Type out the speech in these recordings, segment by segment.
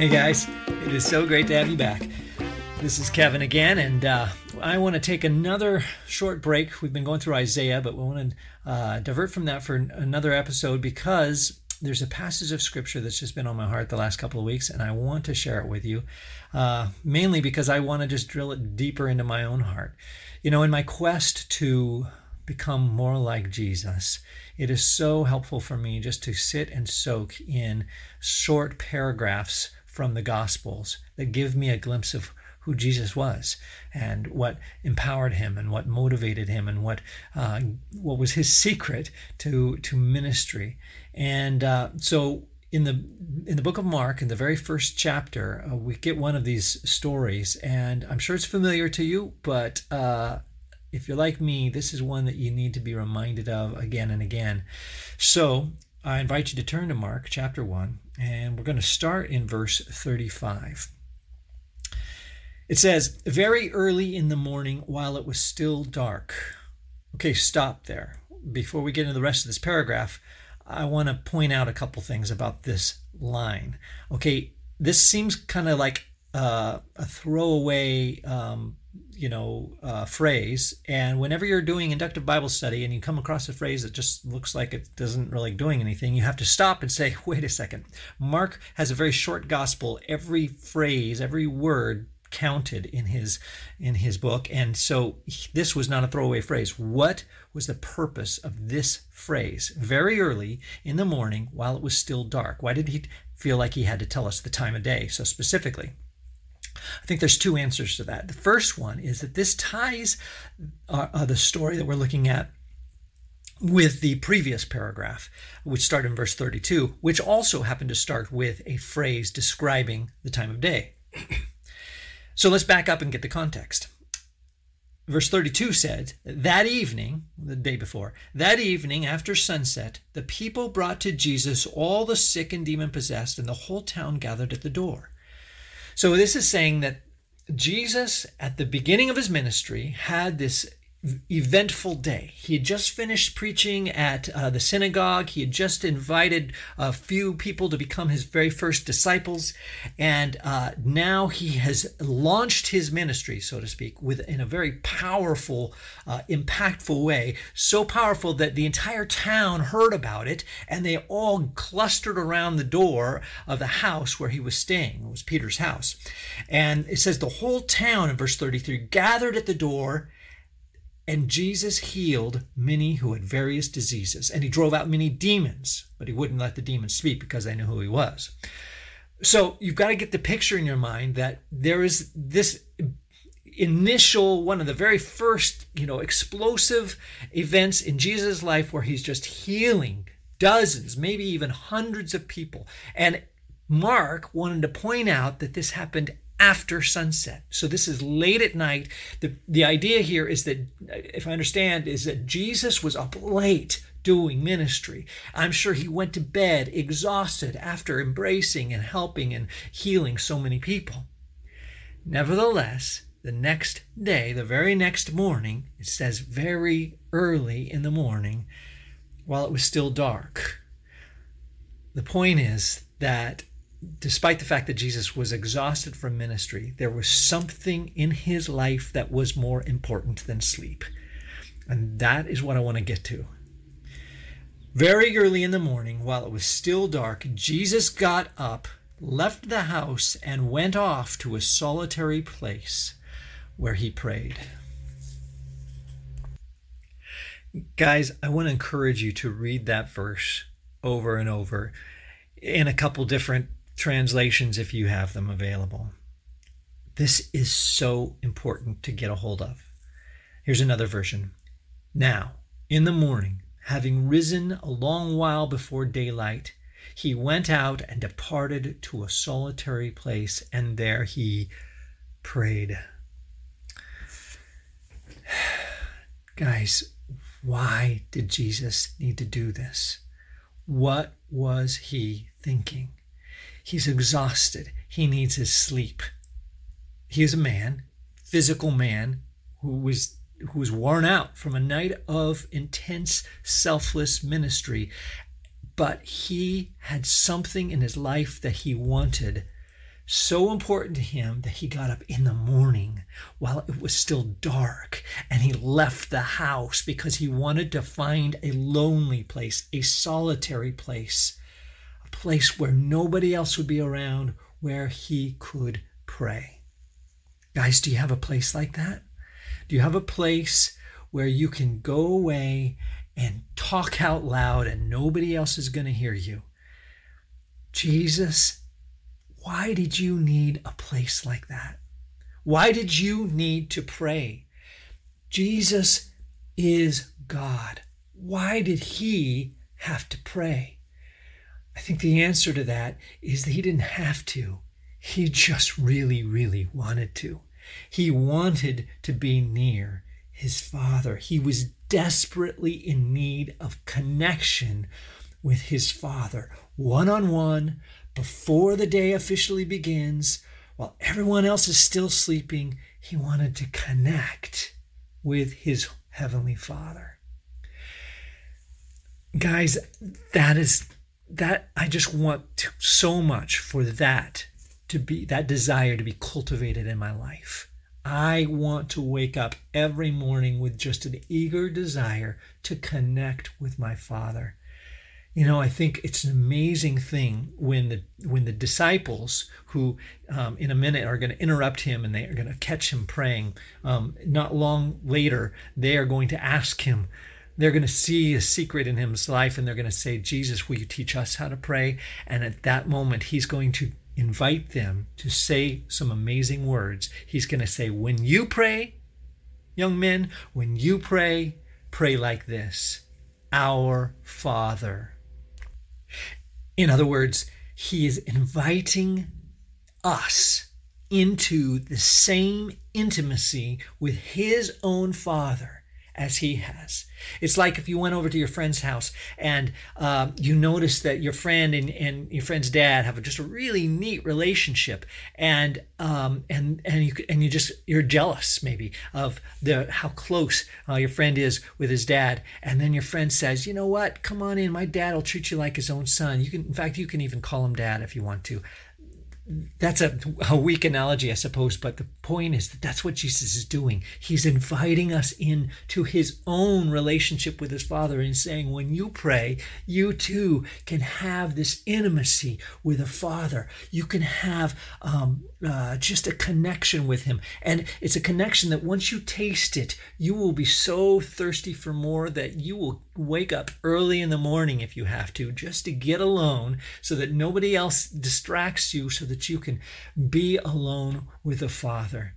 Hey guys, it is so great to have you back. This is Kevin again, and uh, I want to take another short break. We've been going through Isaiah, but we want to uh, divert from that for another episode because there's a passage of scripture that's just been on my heart the last couple of weeks, and I want to share it with you, uh, mainly because I want to just drill it deeper into my own heart. You know, in my quest to become more like Jesus, it is so helpful for me just to sit and soak in short paragraphs from the Gospels that give me a glimpse of who Jesus was and what empowered him and what motivated him and what uh, what was his secret to to ministry. And uh, so in the in the book of Mark, in the very first chapter, uh, we get one of these stories, and I'm sure it's familiar to you, but uh, if you're like me, this is one that you need to be reminded of again and again. So I invite you to turn to Mark chapter 1, and we're going to start in verse 35. It says, Very early in the morning, while it was still dark. Okay, stop there. Before we get into the rest of this paragraph, I want to point out a couple things about this line. Okay, this seems kind of like uh, a throwaway um, you know uh, phrase. And whenever you're doing inductive bible study and you come across a phrase that just looks like it doesn't really doing anything you have to stop and say wait a second. Mark has a very short gospel. Every phrase every word counted in his in his book. And so this was not a throwaway phrase. What was the purpose of this phrase? Very early in the morning while it was still dark. Why did he feel like he had to tell us the time of day so specifically I think there's two answers to that. The first one is that this ties uh, uh, the story that we're looking at with the previous paragraph, which started in verse 32, which also happened to start with a phrase describing the time of day. so let's back up and get the context. Verse 32 said, That evening, the day before, that evening after sunset, the people brought to Jesus all the sick and demon possessed, and the whole town gathered at the door. So this is saying that Jesus, at the beginning of his ministry, had this eventful day. He had just finished preaching at uh, the synagogue. He had just invited a few people to become his very first disciples, and uh, now he has launched his ministry, so to speak, with in a very powerful, uh, impactful way. So powerful that the entire town heard about it, and they all clustered around the door of the house where he was staying. It was Peter's house, and it says the whole town in verse thirty-three gathered at the door and Jesus healed many who had various diseases, and he drove out many demons, but he wouldn't let the demons speak because they knew who he was. So you've got to get the picture in your mind that there is this initial one of the very first you know explosive events in jesus life where he's just healing dozens maybe even hundreds of people and mark wanted to point out that this happened after sunset. So this is late at night. The, the idea here is that, if I understand, is that Jesus was up late doing ministry. I'm sure he went to bed exhausted after embracing and helping and healing so many people. Nevertheless, the next day, the very next morning, it says very early in the morning, while it was still dark. The point is that despite the fact that Jesus was exhausted from ministry, there was something in his life that was more important than sleep. And that is what I want to get to. Very early in the morning, while it was still dark, Jesus got up, left the house, and went off to a solitary place where he prayed. Guys, I want to encourage you to read that verse over and over in a couple different translations if you have them available. This is so important to get a hold of. Here's another version. Now, in the morning, having risen a long while before daylight, he went out and departed to a solitary place, and there he prayed. Guys, why did Jesus need to do this? What was he thinking? He's exhausted. He needs his sleep. He is a man, physical man, who was who was worn out from a night of intense, selfless ministry. But he had something in his life that he wanted so important to him that he got up in the morning while it was still dark and he left the house because he wanted to find a lonely place, a solitary place, place where nobody else would be around, where he could pray. Guys, do you have a place like that? Do you have a place where you can go away and talk out loud and nobody else is going to hear you? Jesus, why did you need a place like that? Why did you need to pray? Jesus is God. Why did he have to pray? I think the answer to that is that he didn't have to. He just really, really wanted to. He wanted to be near his Father. He was desperately in need of connection with his Father, one on one, before the day officially begins, while everyone else is still sleeping. He wanted to connect with his Heavenly Father. Guys, that is that I just want to, so much for that to be that desire to be cultivated in my life. I want to wake up every morning with just an eager desire to connect with my Father. You know, I think it's an amazing thing when the when the disciples, who um, in a minute are going to interrupt him and they are going to catch him praying, um, not long later they are going to ask him. They're going to see a secret in his life and they're going to say, Jesus, will you teach us how to pray? And at that moment, he's going to invite them to say some amazing words. He's going to say, When you pray, young men, when you pray, pray like this Our Father. In other words, he is inviting us into the same intimacy with his own Father as he has. It's like if you went over to your friend's house and uh, you noticed that your friend and, and your friend's dad have just a really neat relationship, and um, and and you and you just you're jealous maybe of the how close uh, your friend is with his dad, and then your friend says, you know what, come on in, my dad will treat you like his own son. You can, in fact, you can even call him dad if you want to that's a, a weak analogy, I suppose, but the point is that that's what Jesus is doing. He's inviting us in to his own relationship with his Father and saying, when you pray, you too can have this intimacy with a Father. You can have um, uh, just a connection with him. And it's a connection that once you taste it, you will be so thirsty for more that you will wake up early in the morning if you have to, just to get alone so that nobody else distracts you, so that you can be alone with the Father.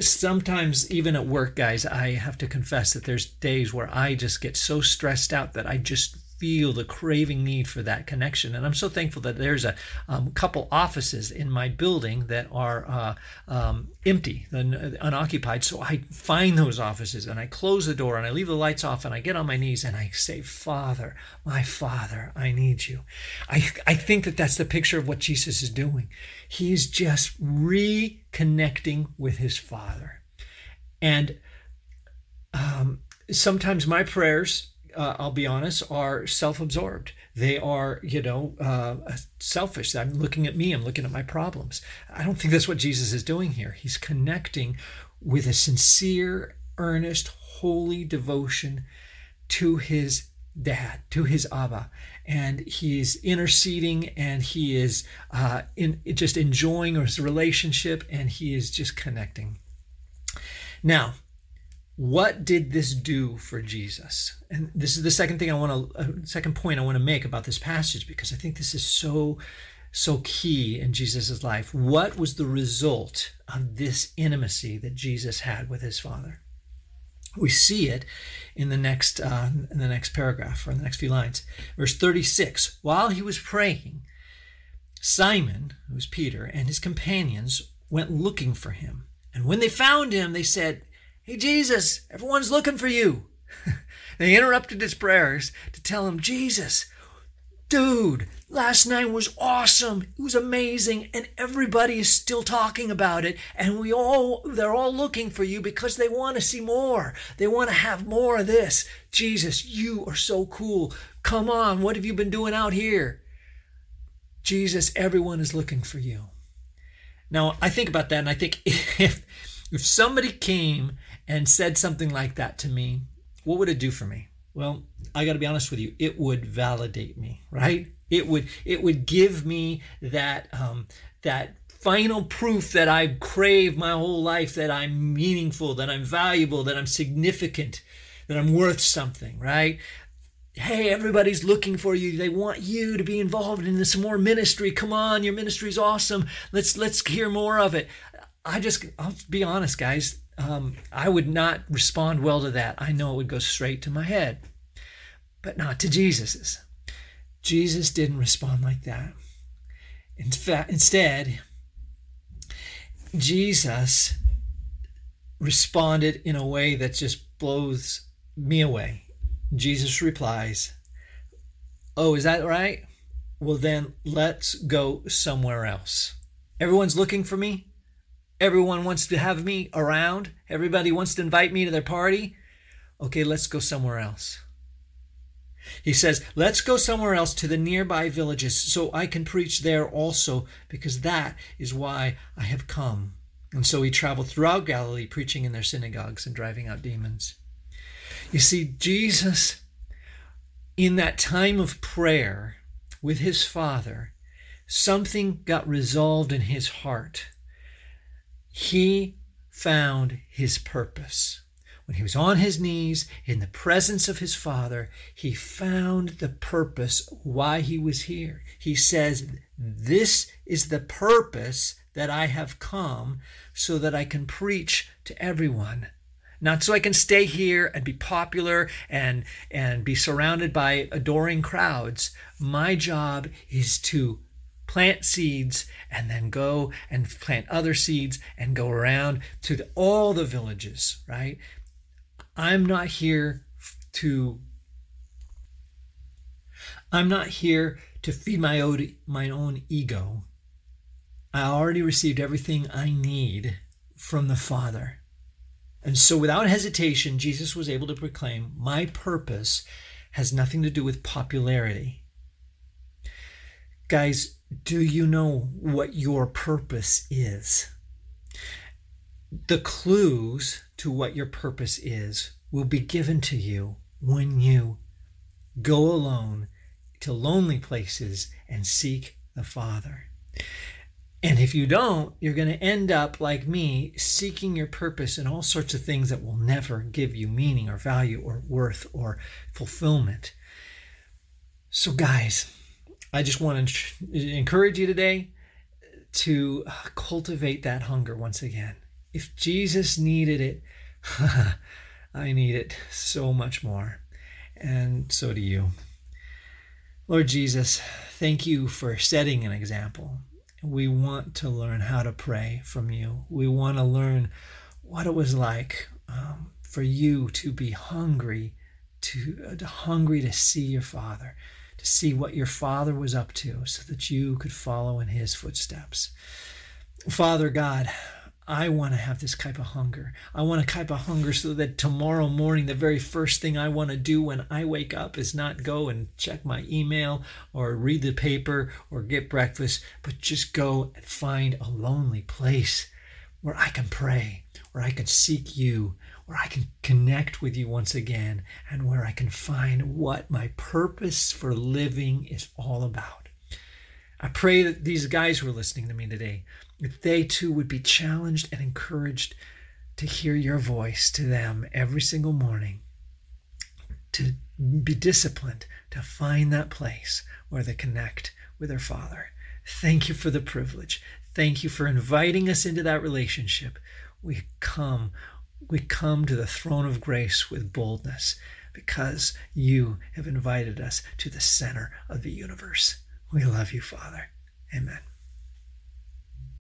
Sometimes, even at work, guys, I have to confess that there's days where I just get so stressed out that I just feel the craving need for that connection. And I'm so thankful that there's a um, couple offices in my building that are uh, um, empty and unoccupied. So I find those offices and I close the door and I leave the lights off and I get on my knees and I say, Father, my Father, I need you. I, I think that that's the picture of what Jesus is doing. He's just reconnecting with his Father. And um, sometimes my prayers uh, I'll be honest, are self-absorbed. They are, you know, uh, selfish. I'm looking at me. I'm looking at my problems. I don't think that's what Jesus is doing here. He's connecting with a sincere, earnest, holy devotion to his dad, to his Abba, and he's interceding, and he is uh, in just enjoying his relationship, and he is just connecting. Now, what did this do for Jesus? And this is the second thing I want to, uh, second point I want to make about this passage because I think this is so, so key in Jesus' life. What was the result of this intimacy that Jesus had with his Father? We see it in the next, uh, in the next paragraph or in the next few lines. Verse 36 While he was praying, Simon, who was Peter, and his companions went looking for him. And when they found him, they said, Hey, Jesus, everyone's looking for you. they interrupted his prayers to tell him, Jesus, dude, last night was awesome. It was amazing. And everybody is still talking about it. And we all, they're all looking for you because they want to see more. They want to have more of this. Jesus, you are so cool. Come on. What have you been doing out here? Jesus, everyone is looking for you. Now, I think about that and I think if if somebody came and said something like that to me, what would it do for me? Well, I got to be honest with you, it would validate me, right? It would it would give me that um, that final proof that I crave my whole life that I'm meaningful, that I'm valuable, that I'm significant, that I'm worth something, right? Hey, everybody's looking for you. They want you to be involved in this more ministry. Come on, your ministry's awesome. Let's let's hear more of it. I just I'll be honest, guys. Um, I would not respond well to that. I know it would go straight to my head, but not to Jesus's. Jesus didn't respond like that. In fact, instead, Jesus responded in a way that just blows me away. Jesus replies, Oh, is that right? Well, then let's go somewhere else. Everyone's looking for me. Everyone wants to have me around. Everybody wants to invite me to their party. Okay, let's go somewhere else. He says, Let's go somewhere else to the nearby villages so I can preach there also, because that is why I have come. And so he traveled throughout Galilee, preaching in their synagogues and driving out demons. You see, Jesus, in that time of prayer with his Father, something got resolved in his heart. He found his purpose when he was on his knees in the presence of his Father, he found the purpose why he was here. He says, This is the purpose that I have come so that I can preach to everyone. Not so I can stay here and be popular and, and be surrounded by adoring crowds. My job is to plant seeds and then go and plant other seeds and go around to the, all the villages, right? I'm not here to I'm not here to feed my own, my own ego. I already received everything I need from the Father. And so, without hesitation, Jesus was able to proclaim, My purpose has nothing to do with popularity. Guys, do you know what your purpose is? The clues to what your purpose is will be given to you when you go alone to lonely places and seek the Father. And if you don't, you're going to end up like me, seeking your purpose in all sorts of things that will never give you meaning or value or worth or fulfillment. So, guys, I just want to encourage you today to cultivate that hunger once again. If Jesus needed it, I need it so much more. And so do you. Lord Jesus, thank you for setting an example. We want to learn how to pray from you. We want to learn what it was like um, for you to be hungry, to uh, hungry to see your Father, to see what your Father was up to, so that you could follow in His footsteps. Father God, I want to have this type of hunger. I want a type of hunger so that tomorrow morning, the very first thing I want to do when I wake up is not go and check my email or read the paper or get breakfast, but just go and find a lonely place where I can pray, where I can seek you, where I can connect with you once again, and where I can find what my purpose for living is all about. I pray that these guys who are listening to me today, that they too would be challenged and encouraged to hear your voice to them every single morning, to be disciplined, to find that place where they connect with their Father. Thank you for the privilege. Thank you for inviting us into that relationship. We come, we come to the throne of grace with boldness because you have invited us to the center of the universe. We love you, Father. Amen.